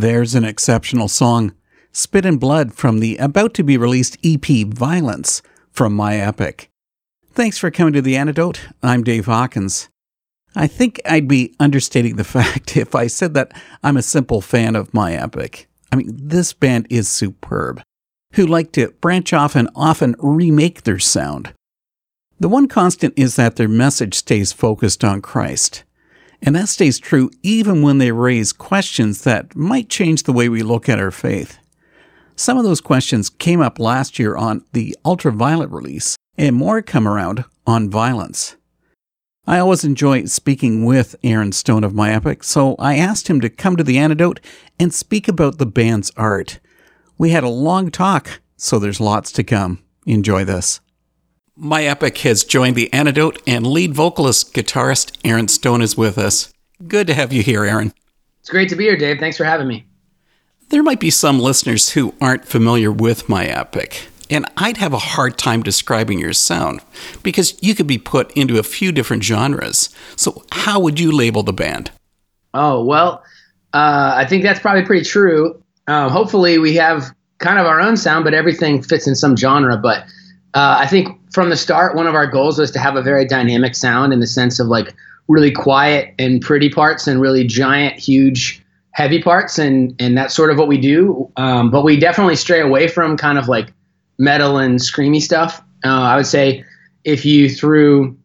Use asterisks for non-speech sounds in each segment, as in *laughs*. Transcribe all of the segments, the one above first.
There's an exceptional song, Spit and Blood from the about to be released EP Violence from My Epic. Thanks for coming to The Antidote. I'm Dave Hawkins. I think I'd be understating the *laughs* fact if I said that I'm a simple fan of My Epic. I mean, this band is superb, who like to branch off and often remake their sound. The one constant is that their message stays focused on Christ. And that stays true even when they raise questions that might change the way we look at our faith. Some of those questions came up last year on the Ultraviolet release, and more come around on violence. I always enjoy speaking with Aaron Stone of My Epic, so I asked him to come to the antidote and speak about the band's art. We had a long talk, so there's lots to come. Enjoy this. My Epic has joined the antidote, and lead vocalist guitarist Aaron Stone is with us. Good to have you here, Aaron. It's great to be here, Dave. Thanks for having me. There might be some listeners who aren't familiar with My Epic, and I'd have a hard time describing your sound because you could be put into a few different genres. So, how would you label the band? Oh, well, uh, I think that's probably pretty true. Uh, hopefully, we have kind of our own sound, but everything fits in some genre. But uh, I think from the start, one of our goals was to have a very dynamic sound in the sense of like really quiet and pretty parts and really giant, huge, heavy parts, and and that's sort of what we do. Um, but we definitely stray away from kind of like metal and screamy stuff. Uh, I would say if you threw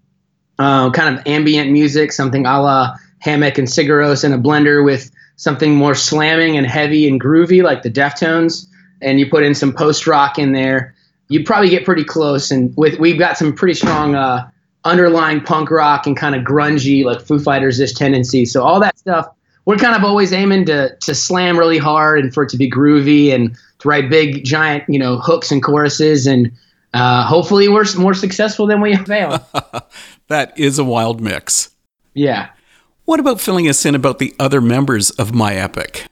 uh, kind of ambient music, something a la Hammock and Sigur Rós in a blender with something more slamming and heavy and groovy like the Deftones, and you put in some post rock in there, you'd probably get pretty close. And with we've got some pretty strong uh, underlying punk rock and kind of grungy like Foo Fighters ish tendencies. So all that stuff, we're kind of always aiming to to slam really hard and for it to be groovy and to write big giant you know hooks and choruses and uh, hopefully we're more successful than we fail. *laughs* that is a wild mix. Yeah. What about filling us in about the other members of My Epic?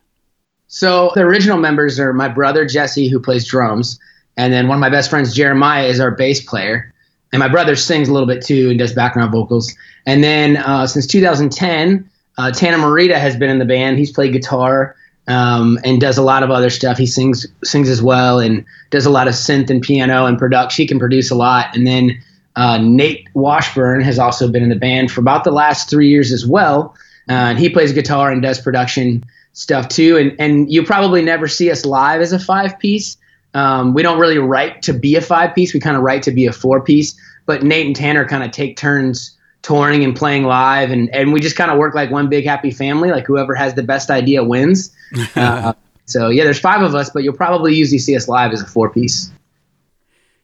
So the original members are my brother Jesse, who plays drums, and then one of my best friends Jeremiah is our bass player, and my brother sings a little bit too and does background vocals. And then uh, since 2010, uh, Tanner Merritt has been in the band. He's played guitar um, and does a lot of other stuff. He sings sings as well and does a lot of synth and piano and production. He can produce a lot. And then uh, Nate Washburn has also been in the band for about the last three years as well. Uh, and he plays guitar and does production stuff too. And and you probably never see us live as a five piece. Um, we don't really write to be a five piece. We kind of write to be a four piece. But Nate and Tanner kind of take turns touring and playing live, and and we just kind of work like one big happy family. Like whoever has the best idea wins. *laughs* uh, so yeah, there's five of us, but you'll probably usually see us live as a four piece.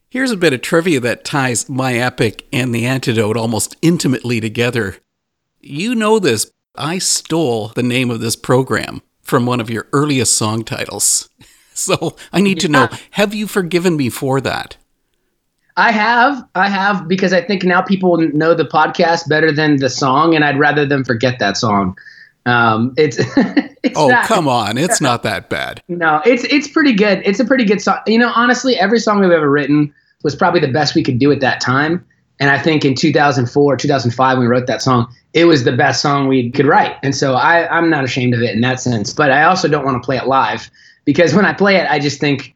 Here's a bit of trivia that ties My Epic and The Antidote almost intimately together. You know this. I stole the name of this program from one of your earliest song titles. *laughs* So I need to know have you forgiven me for that? I have. I have because I think now people know the podcast better than the song, and I'd rather them forget that song. Um, it's, *laughs* it's oh not, come on, it's not that bad. No, it's it's pretty good. It's a pretty good song. You know, honestly, every song we've ever written was probably the best we could do at that time. And I think in 2004, 2005, when we wrote that song, it was the best song we could write. And so I, I'm not ashamed of it in that sense. But I also don't want to play it live because when I play it, I just think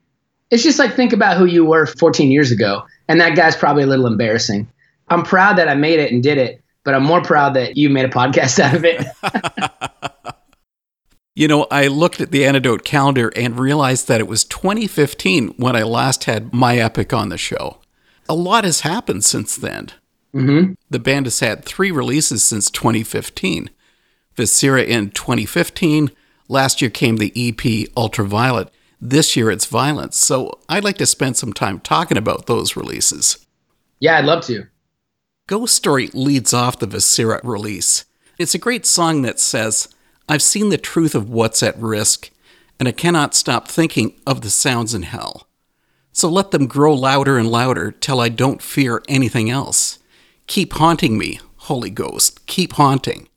it's just like think about who you were 14 years ago. And that guy's probably a little embarrassing. I'm proud that I made it and did it, but I'm more proud that you made a podcast *laughs* out of it. *laughs* you know, I looked at the antidote calendar and realized that it was 2015 when I last had my epic on the show. A lot has happened since then. Mm-hmm. The band has had three releases since 2015. Viscera in 2015. Last year came the EP Ultraviolet. This year it's Violence. So I'd like to spend some time talking about those releases. Yeah, I'd love to. Ghost Story leads off the Viscera release. It's a great song that says, I've seen the truth of what's at risk, and I cannot stop thinking of the sounds in hell. So let them grow louder and louder till I don't fear anything else. Keep haunting me, Holy Ghost, keep haunting.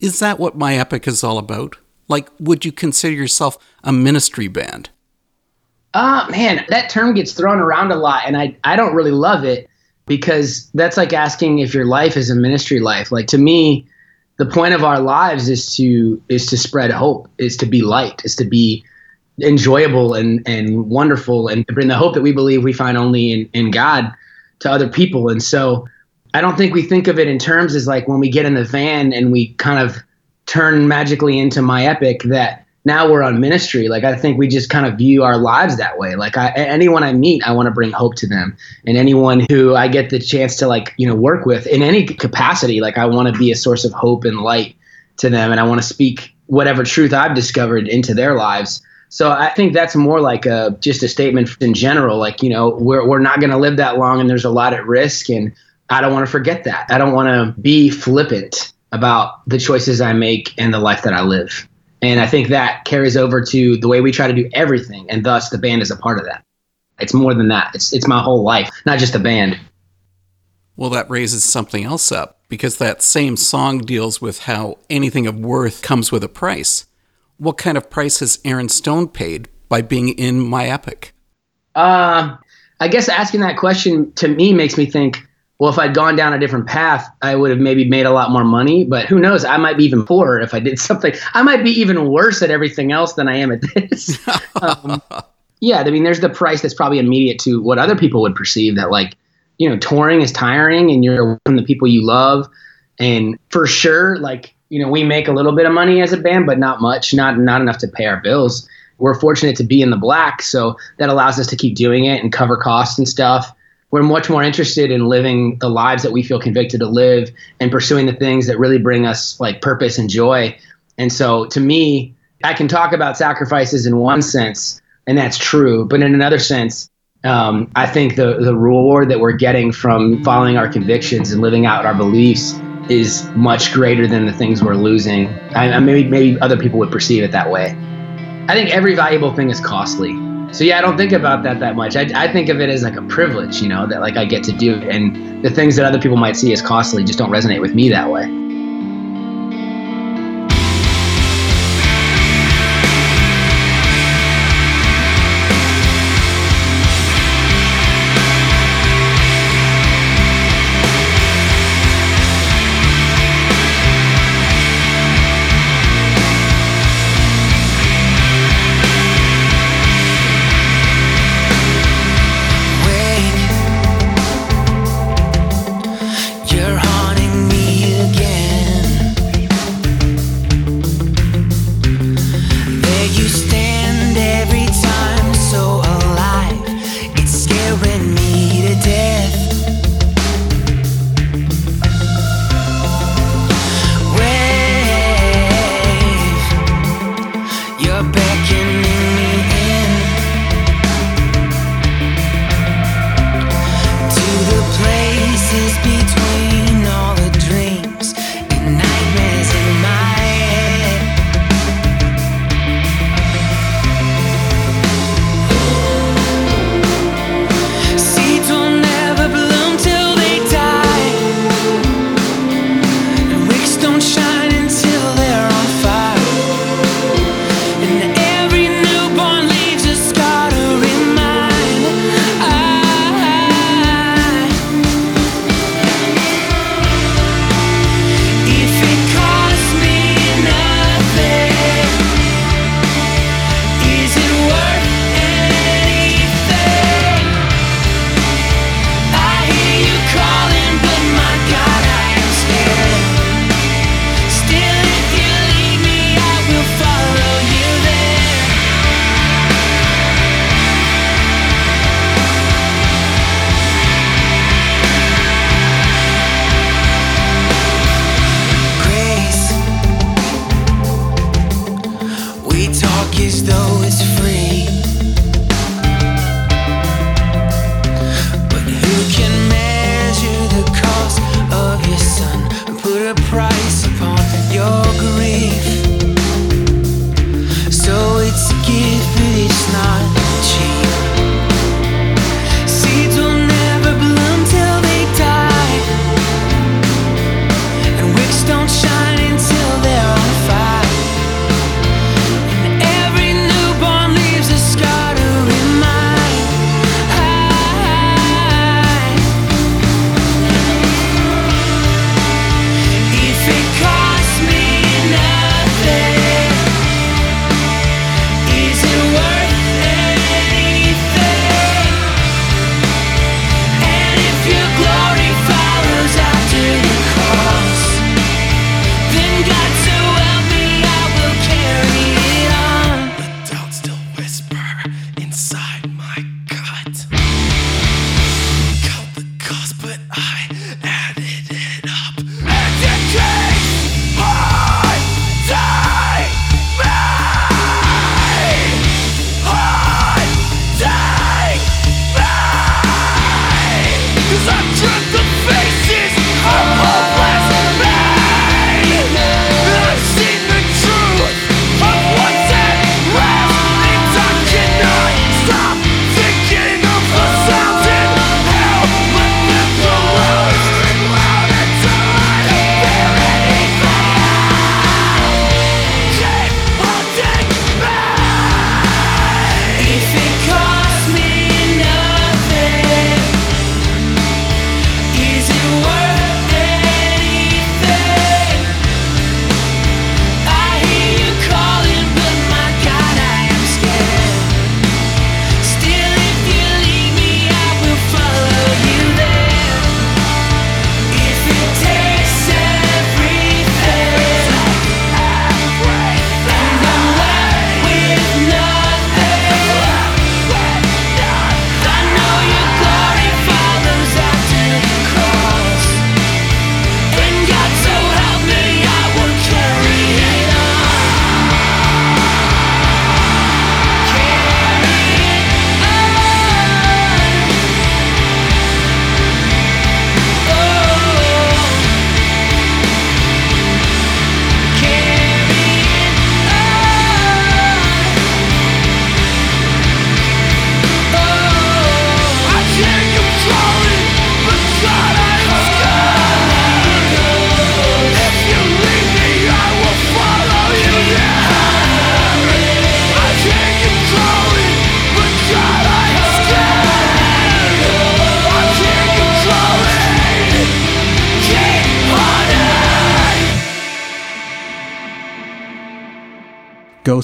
Is that what my epic is all about? Like, would you consider yourself a ministry band? Ah, uh, man, that term gets thrown around a lot, and I, I don't really love it because that's like asking if your life is a ministry life. Like to me, the point of our lives is to is to spread hope, is to be light, is to be enjoyable and and wonderful, and bring the hope that we believe we find only in in God to other people. And so, I don't think we think of it in terms as like when we get in the van and we kind of turn magically into my epic that now we're on ministry. Like I think we just kind of view our lives that way. Like I, anyone I meet, I want to bring hope to them, and anyone who I get the chance to like you know work with in any capacity, like I want to be a source of hope and light to them, and I want to speak whatever truth I've discovered into their lives. So I think that's more like a just a statement in general. Like you know we're we're not going to live that long, and there's a lot at risk, and I don't want to forget that. I don't want to be flippant about the choices I make and the life that I live. And I think that carries over to the way we try to do everything, and thus the band is a part of that. It's more than that. It's it's my whole life, not just a band. Well, that raises something else up because that same song deals with how anything of worth comes with a price. what kind of price has Aaron Stone paid by being in My Epic? Uh, I guess asking that question to me makes me think, well, if I'd gone down a different path, I would have maybe made a lot more money. But who knows? I might be even poorer if I did *laughs* something. I might be even worse at everything else than I am at this. *laughs* um, yeah, I mean, there's the price that's probably immediate to what other people would perceive that, like, you know, touring is tiring and you're from the people you love. And for sure, like, you know, we make a little bit of money as a band, but not much, not not enough to pay our bills. We're fortunate to be in the black, so that allows us to keep doing it and cover costs and stuff. We're much more interested in living the lives that we feel convicted to live and pursuing the things that really bring us like purpose and joy. And so to me, I can talk about sacrifices in one sense, and that's true, but in another sense, um, I think the the reward that we're getting from following our convictions and living out our beliefs is much greater than the things we're losing. I, I maybe maybe other people would perceive it that way. I think every valuable thing is costly. So yeah, I don't think about that that much. I, I think of it as like a privilege, you know, that like I get to do, and the things that other people might see as costly just don't resonate with me that way.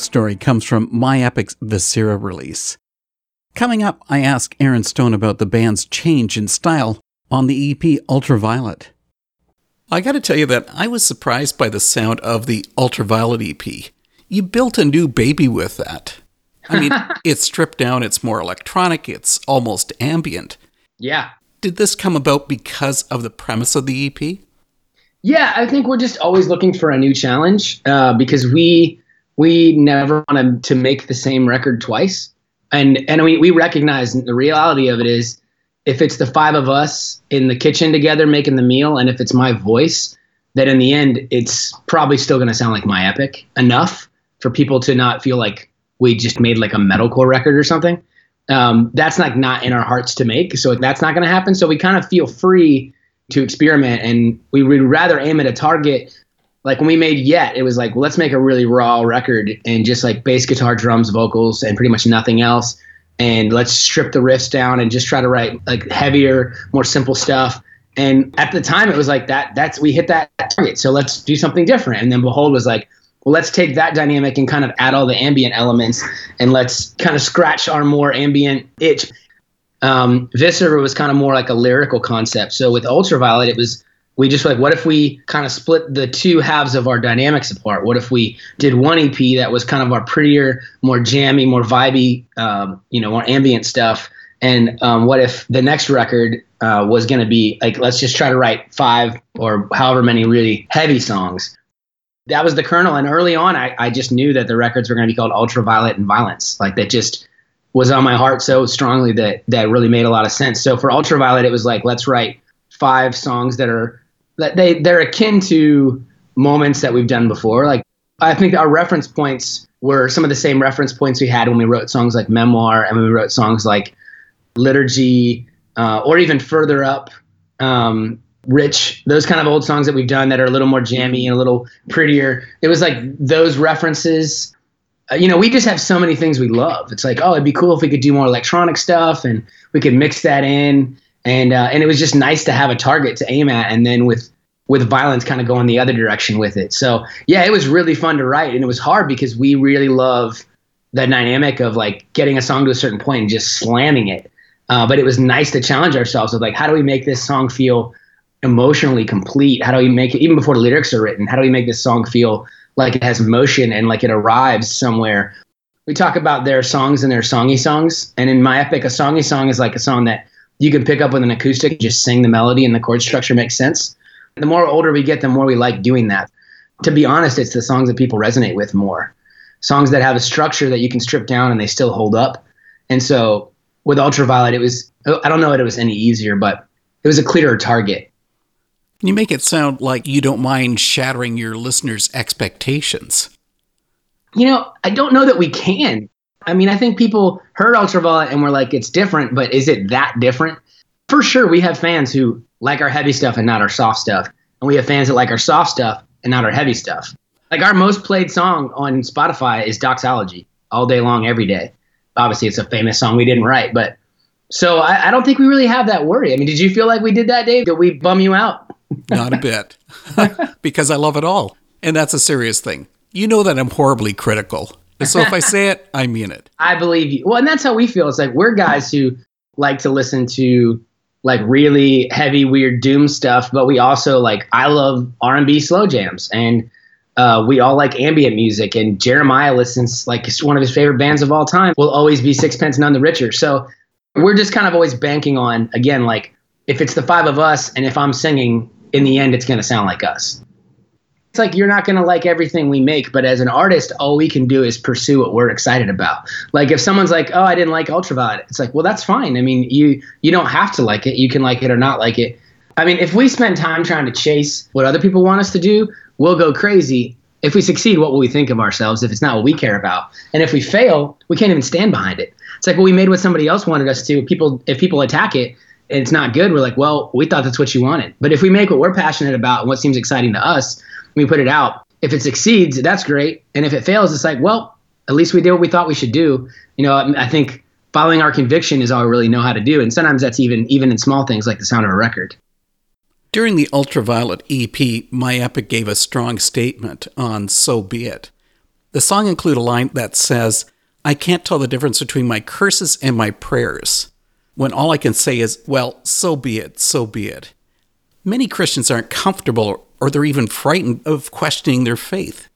Ghost Story comes from My Epic's Viscera release. Coming up, I ask Aaron Stone about the band's change in style on the EP Ultraviolet. I gotta tell you that I was surprised by the sound of the Ultraviolet EP. You built a new baby with that. I mean, *laughs* it's stripped down, it's more electronic, it's almost ambient. Yeah. Did this come about because of the premise of the EP? Yeah, I think we're just always looking for a new challenge uh, because we we never want to make the same record twice, and and we we recognize the reality of it is if it's the five of us in the kitchen together making the meal, and if it's my voice, that in the end it's probably still going to sound like my epic enough for people to not feel like we just made like a metalcore record or something. Um, that's like not in our hearts to make, so that's not going to happen. So we kind of feel free to experiment, and we would rather aim at a target. Like when we made Yet, it was like well, let's make a really raw record and just like bass guitar, drums, vocals, and pretty much nothing else. And let's strip the riffs down and just try to write like heavier, more simple stuff. And at the time, it was like that. That's we hit that target. So let's do something different. And then Behold was like, well, let's take that dynamic and kind of add all the ambient elements and let's kind of scratch our more ambient itch um, Viscera was kind of more like a lyrical concept. So with Ultraviolet, it was we just like what if we kind of split the two halves of our dynamics apart? What if we did one EP that was kind of our prettier, more jammy, more vibey, um, you know, more ambient stuff? And um, what if the next record uh, was going to be like, let's just try to write five or however many really heavy songs? That was the kernel. And early on, I, I just knew that the records were going to be called Ultraviolet and Violence. Like that just was on my heart so strongly that that really made a lot of sense. So for Ultraviolet, it was like let's write five songs that are that they they're akin to moments that we've done before. Like I think our reference points were some of the same reference points we had when we wrote songs like Memoir and when we wrote songs like Liturgy, uh, or even further up. Um, Rich, those kind of old songs that we've done that are a little more jammy and a little prettier. It was like those references uh, you know, we just have so many things we love. It's like, oh, it'd be cool if we could do more electronic stuff and we could mix that in. And uh, and it was just nice to have a target to aim at, and then with with violence kind of going the other direction with it. So yeah, it was really fun to write, and it was hard because we really love the dynamic of like getting a song to a certain point and just slamming it. Uh, but it was nice to challenge ourselves with like, how do we make this song feel emotionally complete? How do we make it even before the lyrics are written? How do we make this song feel like it has motion and like it arrives somewhere. We talk about their songs and their songy songs. And in my epic, a songy song is like a song that you can pick up with an acoustic and just sing the melody and the chord structure makes sense. The more older we get, the more we like doing that. To be honest, it's the songs that people resonate with more. Songs that have a structure that you can strip down and they still hold up. And so with Ultraviolet, it was, I don't know that it was any easier, but it was a clearer target you make it sound like you don't mind shattering your listeners' expectations. You know, I don't know that we can. I mean, I think people heard Ultraviolet and were like, it's different, but is it that different? For sure, we have fans who like our heavy stuff and not our soft stuff. And we have fans that like our soft stuff and not our heavy stuff. Like our most played song on Spotify is Doxology all day long, every day. Obviously, it's a famous song we didn't write, but so I, I don't think we really have that worry. I mean, did you feel like we did that, Dave? Did we bum you out? Not a bit. *laughs* *laughs* because I love it all. And that's a serious thing. You know that I'm horribly critical. So if I say it, I mean it. I believe you. Well, and that's how we feel. It's like we're guys who like to listen to like really heavy, weird doom stuff, but we also like I love R and B slow jams, and uh, we all like ambient music. And Jeremiah listens like it's one of his favorite bands of all time. Will always be Sixpence None the Richer. So we're just kind of always banking on again like if it's the five of us and if I'm singing, in the end, it's going to sound like us. It's like you're not going to like everything we make, but as an artist, all we can do is pursue what we're excited about. Like if someone's like, "Oh, I didn't like Ultraviolet," it's like, "Well, that's fine. I mean, you you don't have to like it. You can like it or not like it." I mean, if we spend time trying to chase what other people want us to do, we'll go crazy. If we succeed, what will we think of ourselves if it's not what we care about? And if we fail, we can't even stand behind it. It's like, well, we made what somebody else wanted us to. People, if people attack it, and it's not good, we're like, well, we thought that's what you wanted. But if we make what we're passionate about and what seems exciting to us, we put it out. If it succeeds, that's great. And if it fails, it's like, well, at least we did what we thought we should do. You know, I think following our conviction is all we really know how to do. And sometimes that's even even in small things like the sound of a record. During the Ultraviolet EP, My Epic gave a strong statement on So Be It. The song include a line that says, I can't tell the difference between my curses and my prayers, when all I can say is, well, so be it, so be it. Many Christians aren't comfortable or they're even frightened of questioning their faith.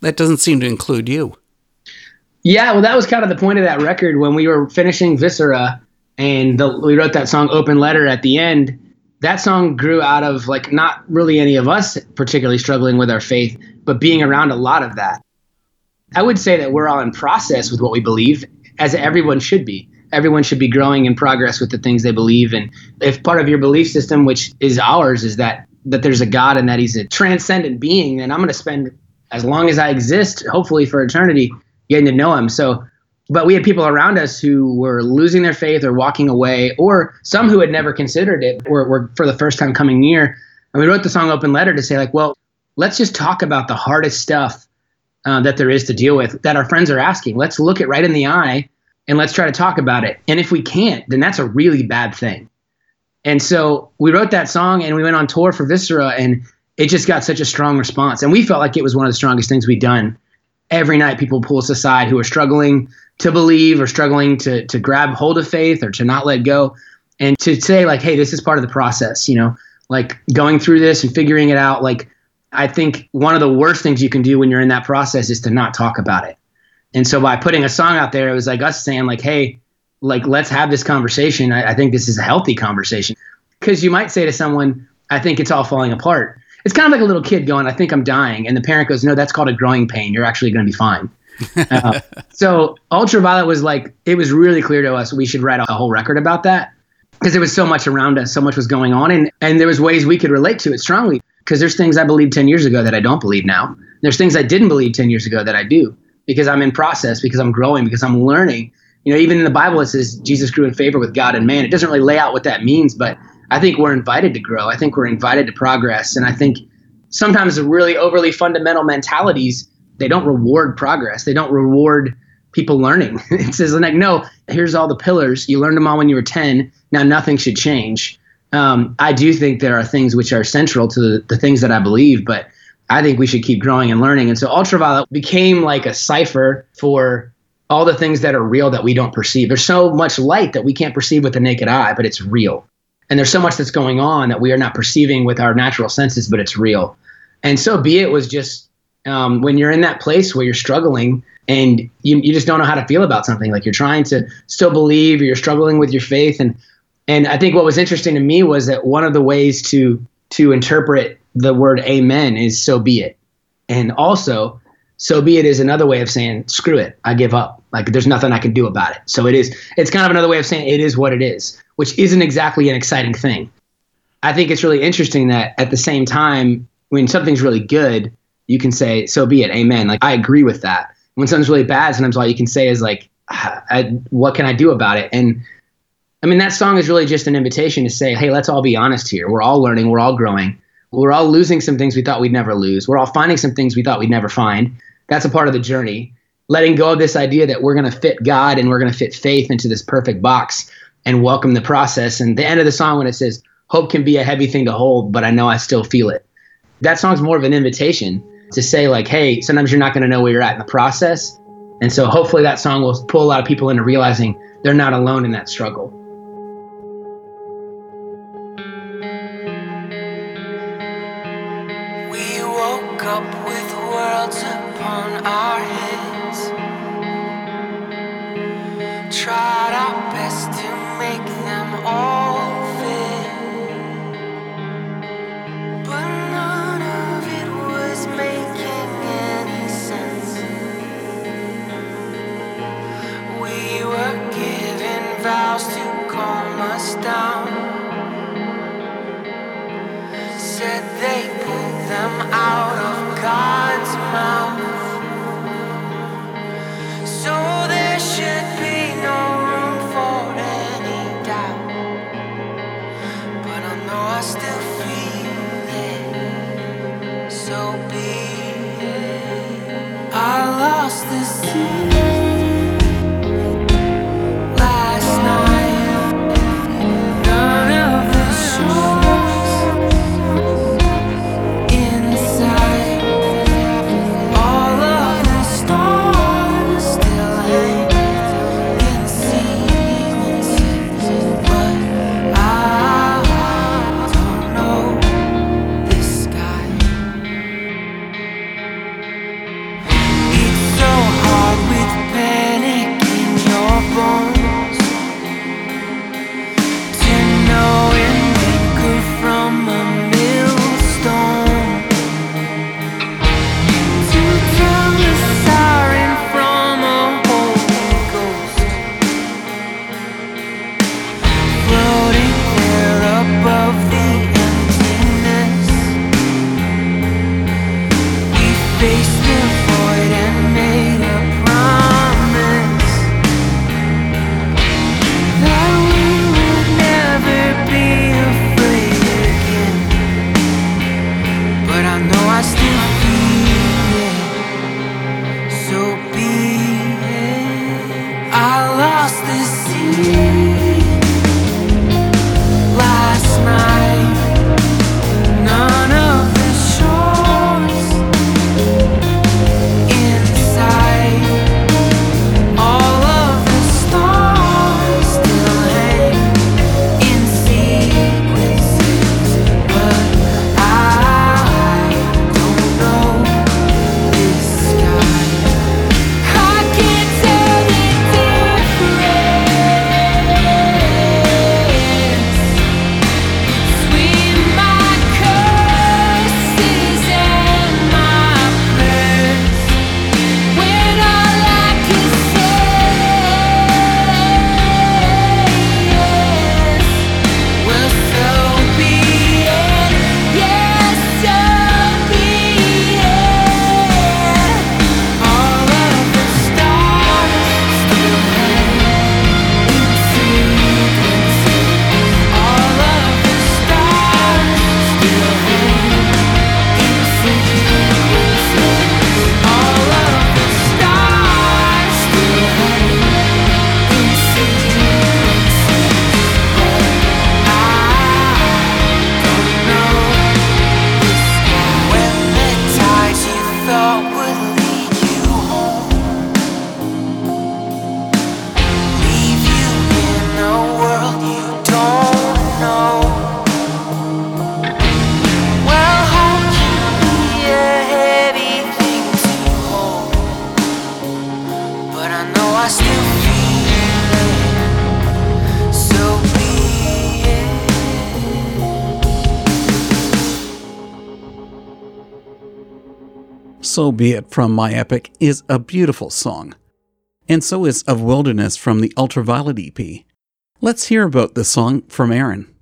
That doesn't seem to include you. Yeah, well, that was kind of the point of that record when we were finishing Viscera and the, we wrote that song Open Letter at the end. That song grew out of like not really any of us particularly struggling with our faith, but being around a lot of that. I would say that we're all in process with what we believe, as everyone should be. Everyone should be growing in progress with the things they believe. And if part of your belief system, which is ours, is that that there's a God and that He's a transcendent being, then I'm going to spend as long as I exist, hopefully for eternity, getting to know Him. So, but we had people around us who were losing their faith or walking away, or some who had never considered it or were for the first time coming near. And we wrote the song Open Letter to say, like, well, let's just talk about the hardest stuff uh, that there is to deal with that our friends are asking. Let's look it right in the eye and let's try to talk about it. And if we can't, then that's a really bad thing. And so we wrote that song and we went on tour for Viscera and it just got such a strong response. And we felt like it was one of the strongest things we'd done. Every night people pull us aside who are struggling to believe or struggling to to grab hold of faith or to not let go. And to say like, hey, this is part of the process, you know, like going through this and figuring it out, like I think one of the worst things you can do when you're in that process is to not talk about it. And so by putting a song out there, it was like us saying like, hey, like let's have this conversation. I, I think this is a healthy conversation because you might say to someone, I think it's all falling apart. It's kind of like a little kid going, I think I'm dying. And the parent goes, no, that's called a growing pain. You're actually going to be fine. *laughs* uh, so Ultraviolet was like, it was really clear to us we should write a whole record about that because there was so much around us, so much was going on. And, and there was ways we could relate to it strongly because there's things I believed 10 years ago that I don't believe now. There's things I didn't believe 10 years ago that I do because I'm in process, because I'm growing, because I'm learning. You know, even in the Bible, it says Jesus grew in favor with God and man. It doesn't really lay out what that means, but I think we're invited to grow. I think we're invited to progress. And I think sometimes the really overly fundamental mentalities, they don't reward progress. They don't reward people learning. *laughs* it says, like, no, here's all the pillars. You learned them all when you were 10. Now nothing should change um, I do think there are things which are central to the, the things that I believe, but I think we should keep growing and learning. And so Ultraviolet became like a cipher for all the things that are real that we don't perceive. There's so much light that we can't perceive with the naked eye, but it's real. And there's so much that's going on that we are not perceiving with our natural senses, but it's real. And so be it was just um, when you're in that place where you're struggling and you, you just don't know how to feel about something, like you're trying to still believe or you're struggling with your faith. And and I think what was interesting to me was that one of the ways to to interpret the word amen is so be it. And also, so be it is another way of saying screw it, I give up. Like there's nothing I can do about it. So it is it's kind of another way of saying it is what it is, which isn't exactly an exciting thing. I think it's really interesting that at the same time when something's really good, you can say so be it, amen. Like I agree with that. When something's really bad, sometimes all you can say is like I, what can I do about it? And I mean, that song is really just an invitation to say, hey, let's all be honest here. We're all learning, we're all growing. We're all losing some things we thought we'd never lose. We're all finding some things we thought we'd never find. That's a part of the journey. Letting go of this idea that we're going to fit God and we're going to fit faith into this perfect box and welcome the process. And the end of the song, when it says, hope can be a heavy thing to hold, but I know I still feel it. That song's more of an invitation to say, like, hey, sometimes you're not going to know where you're at in the process. And so hopefully that song will pull a lot of people into realizing they're not alone in that struggle. tried our best to make them all fit, but none of it was making any sense. We were given vows to calm us down. Said they pulled them out of God's mouth. So inside Be It from My Epic is a beautiful song. And so is Of Wilderness from the Ultraviolet EP. Let's hear about the song from Aaron.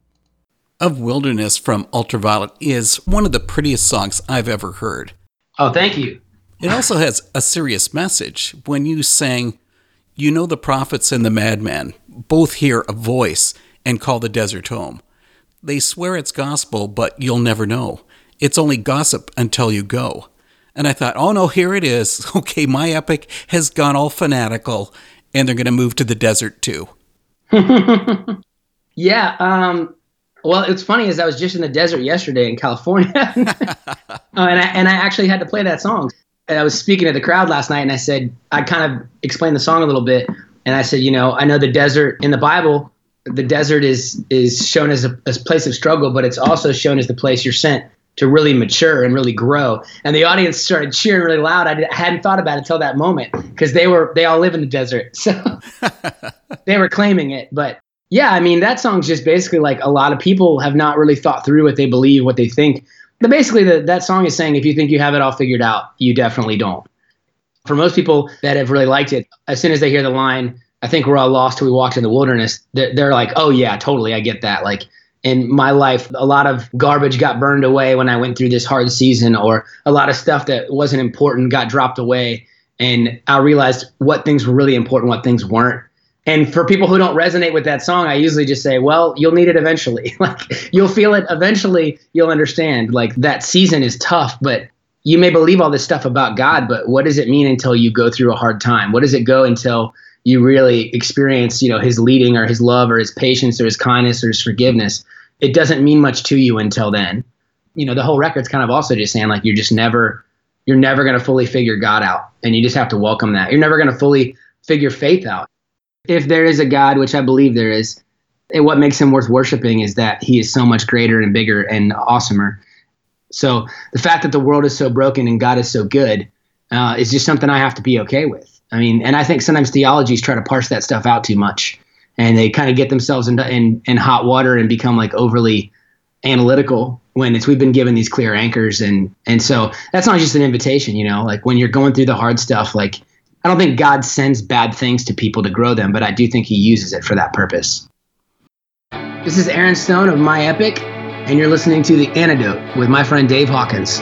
Of Wilderness from Ultraviolet is one of the prettiest songs I've ever heard. Oh, thank you. It also has a serious message. When you sang, You know the prophets and the madman both hear a voice and call the desert home. They swear it's gospel, but you'll never know. It's only gossip until you go. And I thought, oh no, here it is. *laughs* Okay, my epic has gone all fanatical, and they're going to move to the desert too. *laughs* Yeah. Um, well, it's funny as I was just in the desert yesterday in California, *laughs* uh, and I and I actually had to play that song. And I was speaking to the crowd last night, and I said I kind of explained the song a little bit, and I said, you know, I know the desert in the Bible, the desert is is shown as a, as a place of struggle, but it's also shown as the place you're sent to really mature and really grow. And the audience started cheering really loud. I, hadn't thought about it until that moment because they were they all live in the desert, *laughs* so *laughs* they were claiming it. But yeah, I mean that song's just basically like a lot of people have not really thought through what they believe, what they think. But basically, the, that song is saying if you think you have it all figured out, you definitely don't. For most people that have really liked it, as soon as they hear the line, I think we're all lost till we walked in the wilderness, they're, they're like, oh yeah, totally, I get that. Like in my life, a lot of garbage got burned away when I went through this hard season, or a lot of stuff that wasn't important got dropped away. And I realized what things were really important, what things weren't. And for people who don't resonate with that song, I usually just say, well, you'll need it eventually. *laughs* like you'll feel it eventually, you'll understand. Like that season is tough, but you may believe all this stuff about God, but what does it mean until you go through a hard time? What does it go until you really experience, you know, his leading or his love or his patience or his kindness or his forgiveness? It doesn't mean much to you until then. You know, the whole record's kind of also just saying like you're just never you're never going to fully figure God out and you just have to welcome that. You're never going to fully figure faith out. If there is a God, which I believe there is, and what makes him worth worshiping is that he is so much greater and bigger and awesomer. So the fact that the world is so broken and God is so good uh, is just something I have to be okay with. I mean, and I think sometimes theologies try to parse that stuff out too much, and they kind of get themselves in, in in hot water and become like overly analytical when it's we've been given these clear anchors and and so that's not just an invitation, you know. Like when you're going through the hard stuff, like I don't think God sends bad things to people to grow them, but I do think He uses it for that purpose. This is Aaron Stone of My Epic, and you're listening to The Antidote with my friend Dave Hawkins.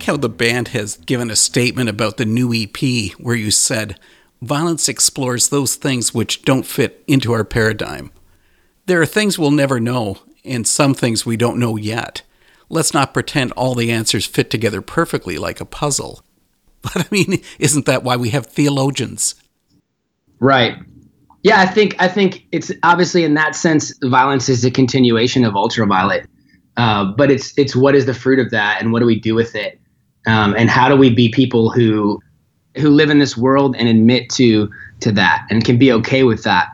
Like how the band has given a statement about the new EP where you said, Violence explores those things which don't fit into our paradigm. There are things we'll never know, and some things we don't know yet. Let's not pretend all the answers fit together perfectly like a puzzle. *laughs* But I mean, isn't that why we have theologians? Right. Yeah, I think I think it's obviously in that sense, violence is a continuation of ultraviolet. Uh, but it's it's what is the fruit of that, and what do we do with it, um, and how do we be people who who live in this world and admit to to that and can be okay with that.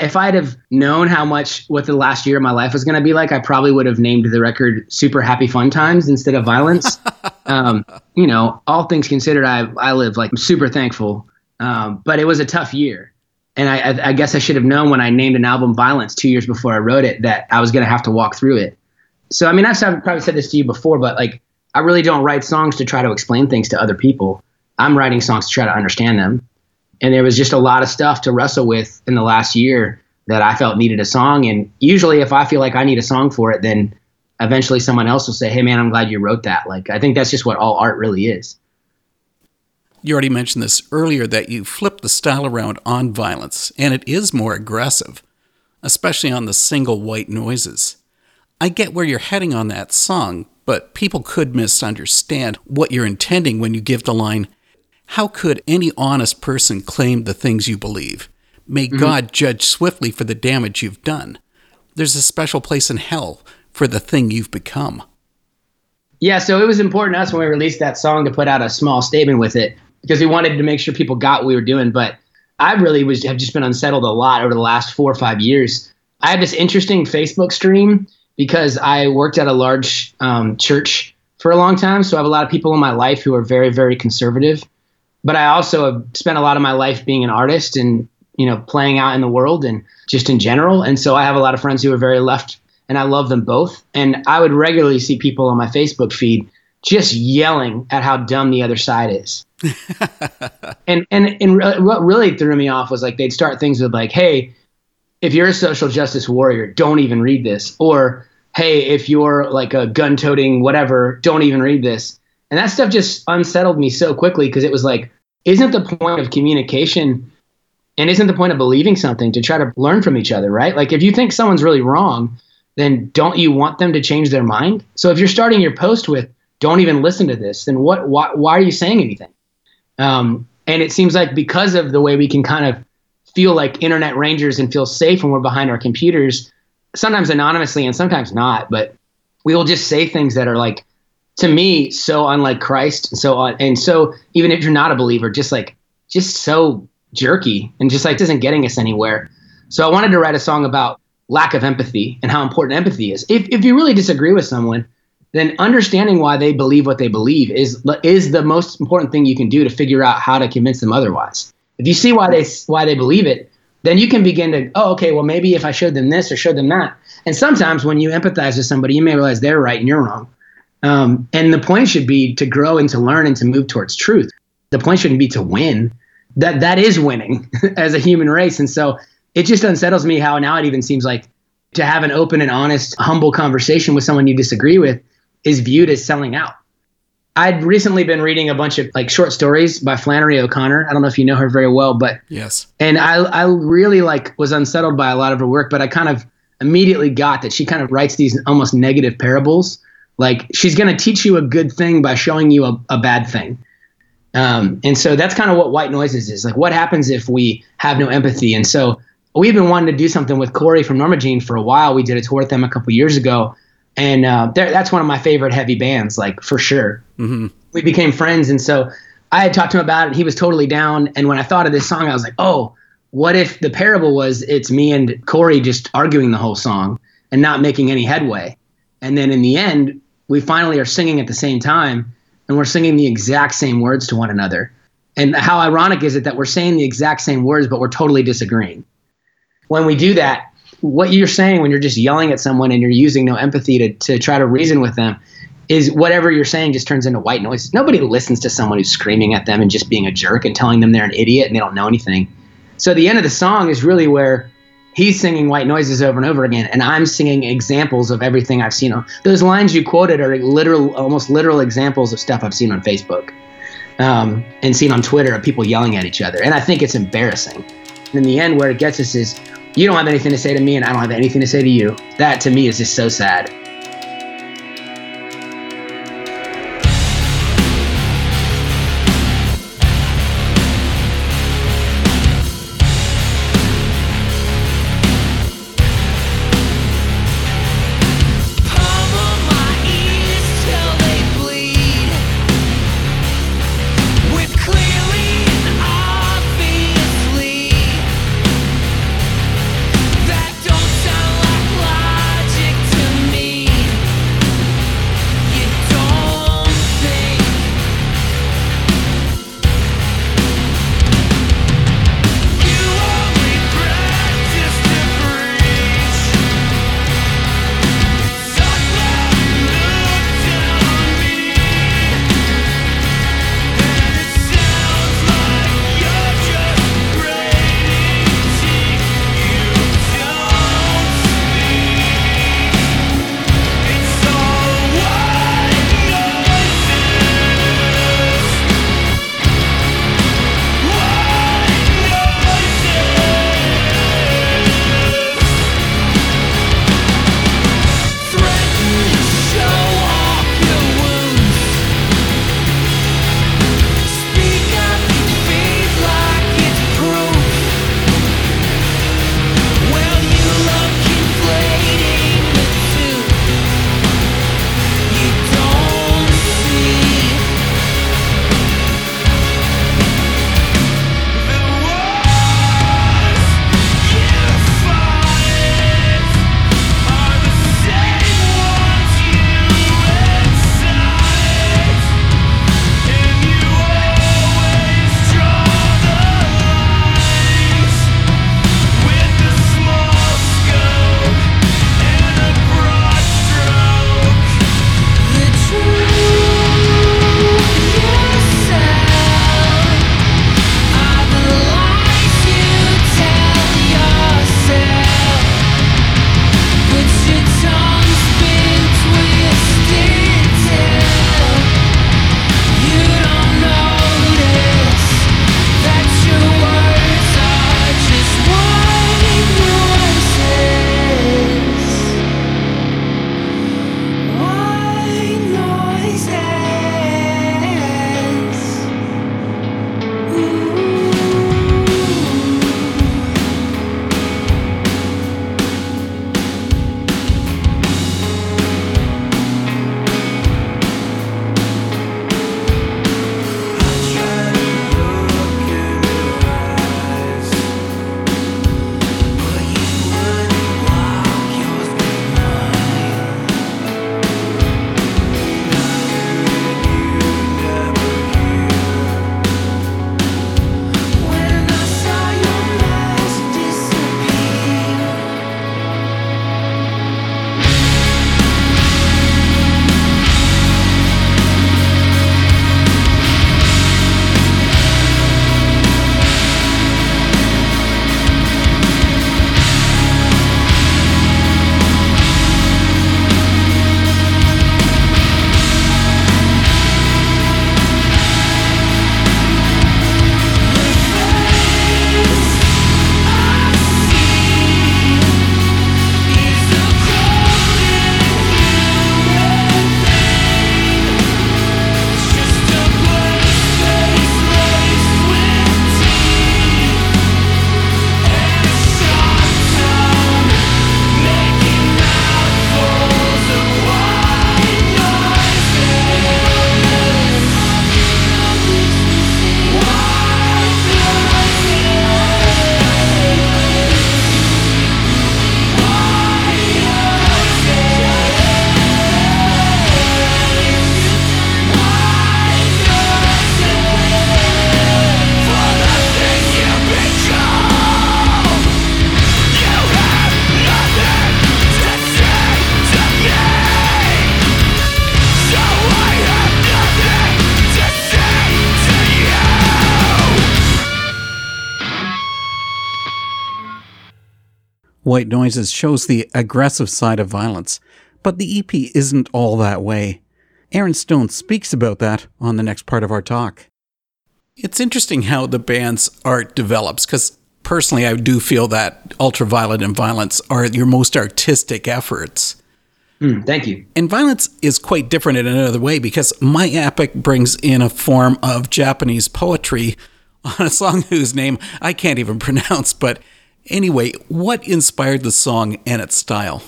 If I'd have known how much what the last year of my life was going to be like, I probably would have named the record "Super Happy Fun Times" instead of "Violence." *laughs* um, you know, all things considered, I I live like i'm super thankful, um, but it was a tough year, and I, I I guess I should have known when I named an album "Violence" two years before I wrote it that I was going to have to walk through it. So I mean, I've probably said this to you before, but like I really don't write songs to try to explain things to other people. I'm writing songs to try to understand them. And there was just a lot of stuff to wrestle with in the last year that I felt needed a song. And usually, if I feel like I need a song for it, then eventually someone else will say, Hey, man, I'm glad you wrote that. Like, I think that's just what all art really is. You already mentioned this earlier that you flipped the style around on violence, and it is more aggressive, especially on the single white noises. I get where you're heading on that song, but people could misunderstand what you're intending when you give the line, How could any honest person claim the things you believe? May mm-hmm. God judge swiftly for the damage you've done. There's a special place in hell for the thing you've become. Yeah, so it was important to us when we released that song to put out a small statement with it because we wanted to make sure people got what we were doing. But I really was have just been unsettled a lot over the last four or five years. I had this interesting Facebook stream because I worked at a large um, church for a long time. So I have a lot of people in my life who are very, very conservative. But I also have spent a lot of my life being an artist and you know playing out in the world and just in general. And so I have a lot of friends who are very left, and I love them both. And I would regularly see people on my Facebook feed just yelling at how dumb the other side is. *laughs* and and and what really threw me off was like they'd start things with like, "Hey, if you're a social justice warrior, don't even read this," or "Hey, if you're like a gun-toting whatever, don't even read this." And that stuff just unsettled me so quickly because it was like, isn't the point of communication and isn't the point of believing something to try to learn from each other, right? Like if you think someone's really wrong, then don't you want them to change their mind? So if you're starting your post with don't even listen to this, then what why, why are you saying anything? Um, and it seems like because of the way we can kind of feel like internet rangers and feel safe when we're behind our computers, sometimes anonymously and sometimes not, but we will just say things that are like to me so unlike Christ and so on and so even if you're not a believer, just like just so jerky and just like isn't getting us anywhere. So I wanted to write a song about lack of empathy and how important empathy is. If if you really disagree with someone, then understanding why they believe what they believe is is the most important thing you can do to figure out how to convince them otherwise. If you see why they why they believe it, then you can begin to oh okay well maybe if I showed them this or showed them that. And sometimes when you empathize with somebody, you may realize they're right and you're wrong. Um, and the point should be to grow and to learn and to move towards truth. The point shouldn't be to win. That that is winning *laughs* as a human race. And so it just unsettles me how now it even seems like to have an open and honest, humble conversation with someone you disagree with is viewed as selling out. I'd recently been reading a bunch of like short stories by Flannery O'Connor. I don't know if you know her very well, but yes. And I I really like was unsettled by a lot of her work, but I kind of immediately got that she kind of writes these almost negative parables like she's going to teach you a good thing by showing you a, a bad thing. Um, and so that's kind of what white noises is like. What happens if we have no empathy? And so we've been wanting to do something with Cory from Norma Jean for a while. We did a tour with them a couple years ago, and uh, that's one of my favorite heavy bands, like for sure. Mm-hmm. We became friends, and so I had talked to him about it. He was totally down. And when I thought of this song, I was like, oh, what if the parable was it's me and Cory just arguing the whole song and not making any headway? And then in the end, we finally are singing at the same time and we're singing the exact same words to one another. And how ironic is it that we're saying the exact same words, but we're totally disagreeing? When we do that, what you're saying when you're just yelling at someone and you're using no empathy to, to try to reason with them is whatever you're saying just turns into white noise. Nobody listens to someone who's screaming at them and just being a jerk and telling them they're an idiot and they don't know anything. So the end of the song is really where he's singing white noises over and over again and i'm singing examples of everything i've seen those lines you quoted are literal almost literal examples of stuff i've seen on facebook um, and seen on twitter of people yelling at each other and i think it's embarrassing in the end where it gets us is you don't have anything to say to me and i don't have anything to say to you that to me is just so sad White Noises shows the aggressive side of violence, but the EP isn't all that way. Aaron Stone speaks about that on the next part of our talk. It's interesting how the band's art develops because personally, I do feel that Ultraviolet and Violence are your most artistic efforts. Mm, thank you. And Violence is quite different in another way because My Epic brings in a form of Japanese poetry on a song *laughs* whose name I can't even pronounce. But anyway, what inspired the song and its style?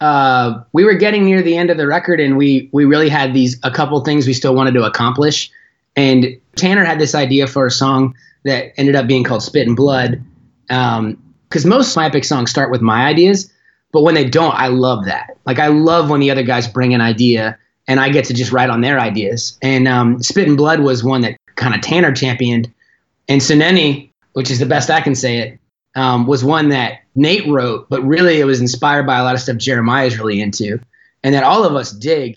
Uh, we were getting near the end of the record, and we we really had these a couple things we still wanted to accomplish. And Tanner had this idea for a song that ended up being called Spit and Blood. Because um, most my epic songs start with my ideas, but when they don't, I love that. Like I love when the other guys bring an idea and I get to just write on their ideas. And um, Spit and Blood was one that kind of Tanner championed. And Suneni, which is the best I can say it, um, was one that Nate wrote, but really it was inspired by a lot of stuff Jeremiah is really into and that all of us dig.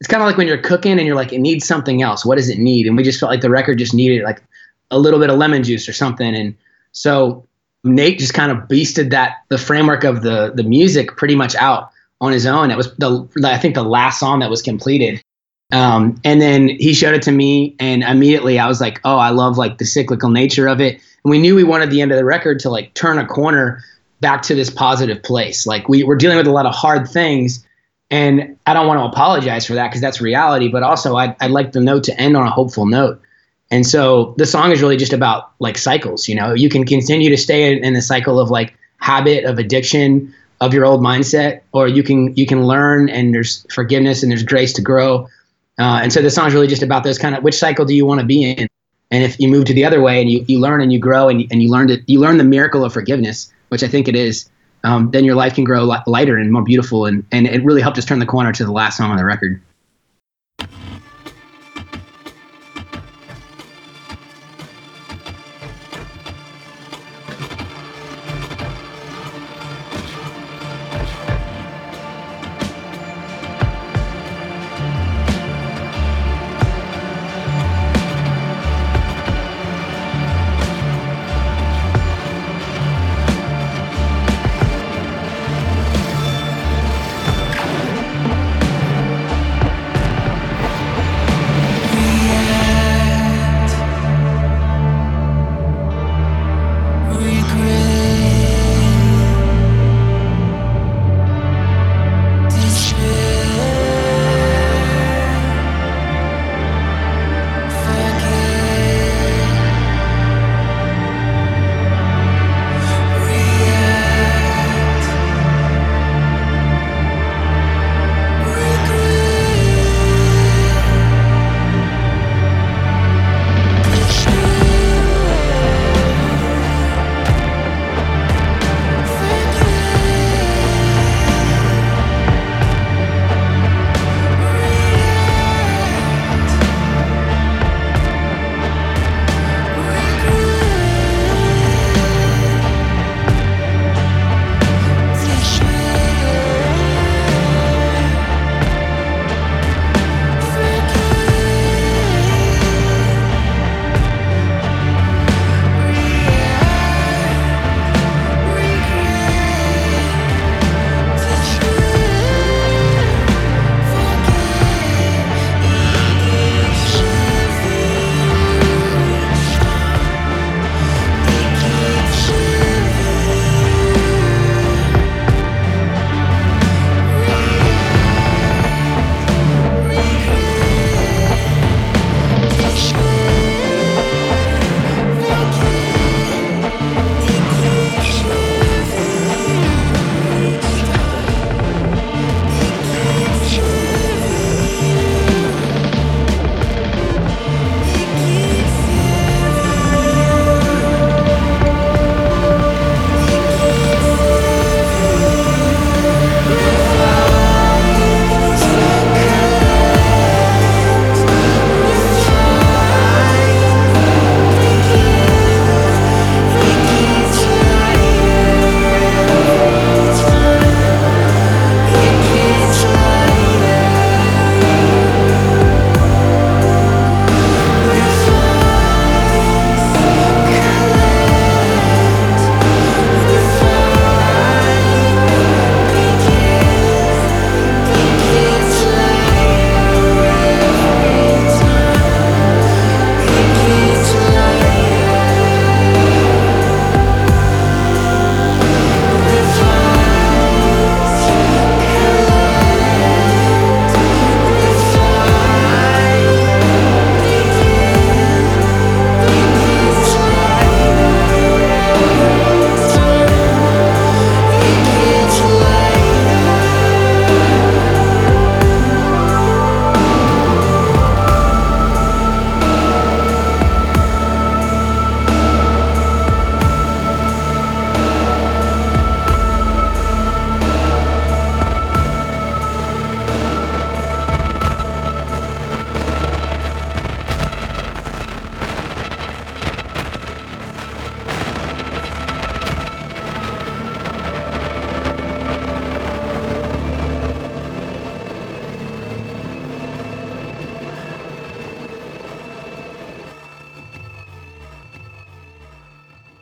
It's kind of like when you're cooking and you're like, it needs something else. What does it need? And we just felt like the record just needed like a little bit of lemon juice or something. And so Nate just kind of beasted that the framework of the the music pretty much out on his own. It was the I think the last song that was completed. Um, and then he showed it to me, and immediately I was like, "Oh, I love like the cyclical nature of it." And we knew we wanted the end of the record to like turn a corner back to this positive place. Like we were dealing with a lot of hard things, and I don't want to apologize for that because that's reality. But also, I'd, I'd like the note to end on a hopeful note. And so the song is really just about like cycles. You know, you can continue to stay in, the cycle of like habit of addiction of your old mindset, or you can you can learn and there's forgiveness and there's grace to grow. Uh, and so the song is really just about those kind of which cycle do you want to be in? And if you move to the other way and you, you learn and you grow and and you learn to, you learn the miracle of forgiveness, which I think it is, um, then your life can grow lighter and more beautiful. And, and it really helped us turn the corner to the last song on the record.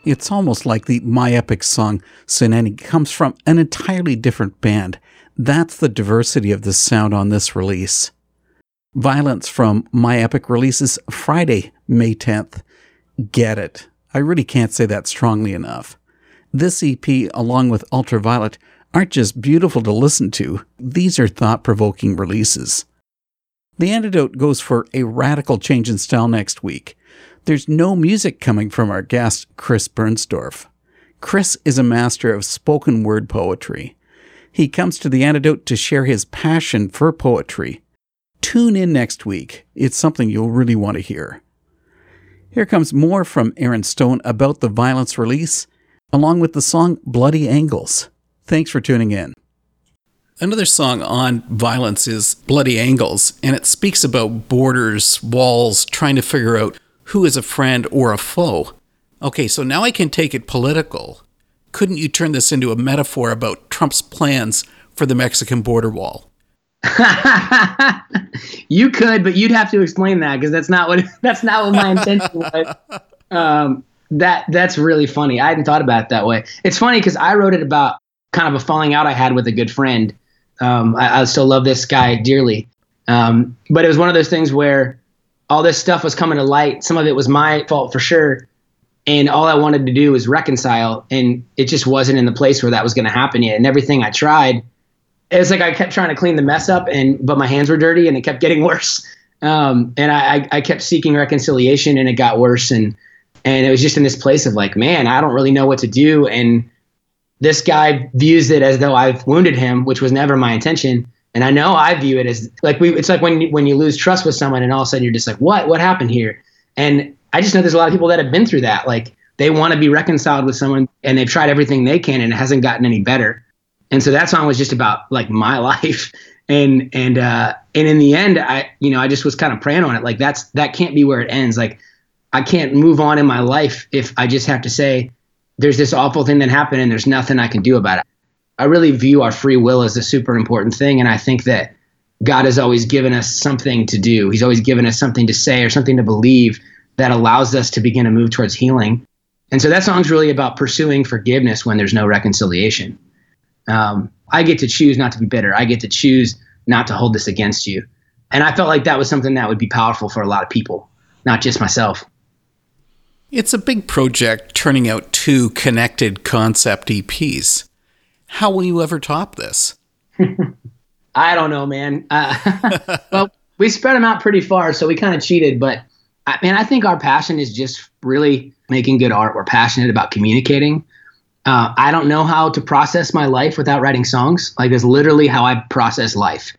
It's almost like the My Epic song Sineni comes from an entirely different band. That's the diversity of the sound on this release. Violence from My Epic releases Friday, May 10th. Get it. I really can't say that strongly enough. This EP, along with Ultraviolet, aren't just beautiful to listen to, these are thought provoking releases. The antidote goes for a radical change in style next week. There's no music coming from our guest, Chris Bernsdorf. Chris is a master of spoken word poetry. He comes to the antidote to share his passion for poetry. Tune in next week. It's something you'll really want to hear. Here comes more from Aaron Stone about the violence release, along with the song Bloody Angles. Thanks for tuning in. Another song on violence is Bloody Angles, and it speaks about borders, walls, trying to figure out who is a friend or a foe. Okay, so now I can take it political. Couldn't you turn this into a metaphor about Trump's plans for the Mexican border wall? *laughs* you could, but you'd have to explain that because that's not what *laughs* that's not what my intention was. *laughs* Um, that that's really funny. I hadn't thought about it that way. It's funny because I wrote it about kind of a falling out I had with a good friend. Um, I, I, still love this guy dearly, um, but it was one of those things where all this stuff was coming to light. Some of it was my fault for sure, and all I wanted to do was reconcile, and it just wasn't in the place where that was going to happen yet. And everything I tried it's like I kept trying to clean the mess up, and but my hands were dirty, and it kept getting *laughs* worse. Um, and I, I kept seeking reconciliation, and it got worse. And and it was just in this place of like, man, I don't really know what to do. And this guy views it as though I've wounded him, which was never my intention. And I know I view it as like we. It's like when when you lose trust with someone, and all of a sudden you're just like, what? What happened here? And I just know there's a lot of people that have been through that. Like they want to be reconciled with someone, and they've tried everything they can, and it hasn't gotten any better. And so that song was just about like my *laughs* life. And and uh and in the end I you know I just was kind of praying on it like that's that can't be where it ends like I can't move on in my life if I just have to say there's this awful thing that happened and there's nothing I can do about it. I really view our free will as a super important thing and I think that God has always given us something to do. He's always given us something to say or something to believe that allows us to begin to move towards healing. And so that song's really about pursuing forgiveness when there's no reconciliation. Um, I get to choose not to be bitter. I get to choose not to hold this against you. And I felt like that was something that would be powerful for a lot of people, not just myself. It's a big project turning out two connected concept EPs. How will you ever top this? *laughs* I don't know, man. Uh, *laughs* well, we spread them out pretty far, so we kind of cheated. But I, man, I think our passion is just really making good art. We're passionate about communicating. Uh, I don't know how to process my life without writing songs. Like that's literally how I process life.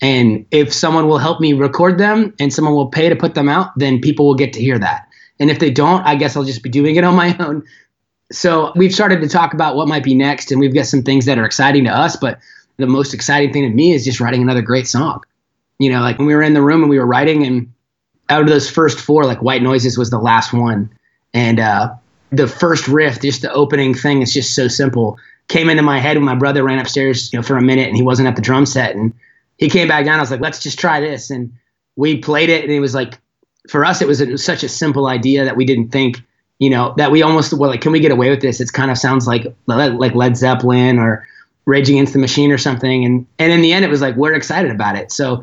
And if someone will help me record them and someone will pay to put them out, then people will get to hear that. And if they don't, I guess I'll just be doing it on my *laughs* own. So we've started to talk about what might be next, and we've got some things that are exciting to us. But the most exciting thing to me is just writing another great song. You know, like when we were in the room and we were writing, and out of those first four, like White Noises was the last one. And uh, the first riff, just the opening thing, it's just so simple. Came into my head when my brother ran upstairs, you know, for a minute and he wasn't at the drum set and he came back down. I was like, let's just try this. And we played it and it was like, for us, it was, a, it was such a simple idea that we didn't think, you know, that we almost were like, can we get away with this? It kind of sounds like, like Led Zeppelin or Rage Against the Machine or something. And, and in the end, it was like, we're excited about it. So,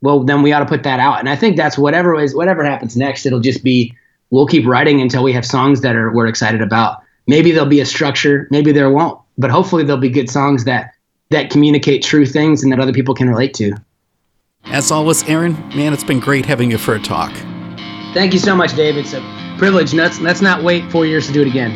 well, then we ought to put that out. And I think that's whatever is, whatever happens next, it'll just be, we'll keep writing until we have songs that are we're excited about. Maybe there'll be a structure, maybe there won't, but hopefully there'll be good songs that that communicate true things and that other people can relate to. As always, Aaron, man, it's been great having you for a talk. Thank you so much, Dave. It's privilege. Let's let's not wait four years to do it again.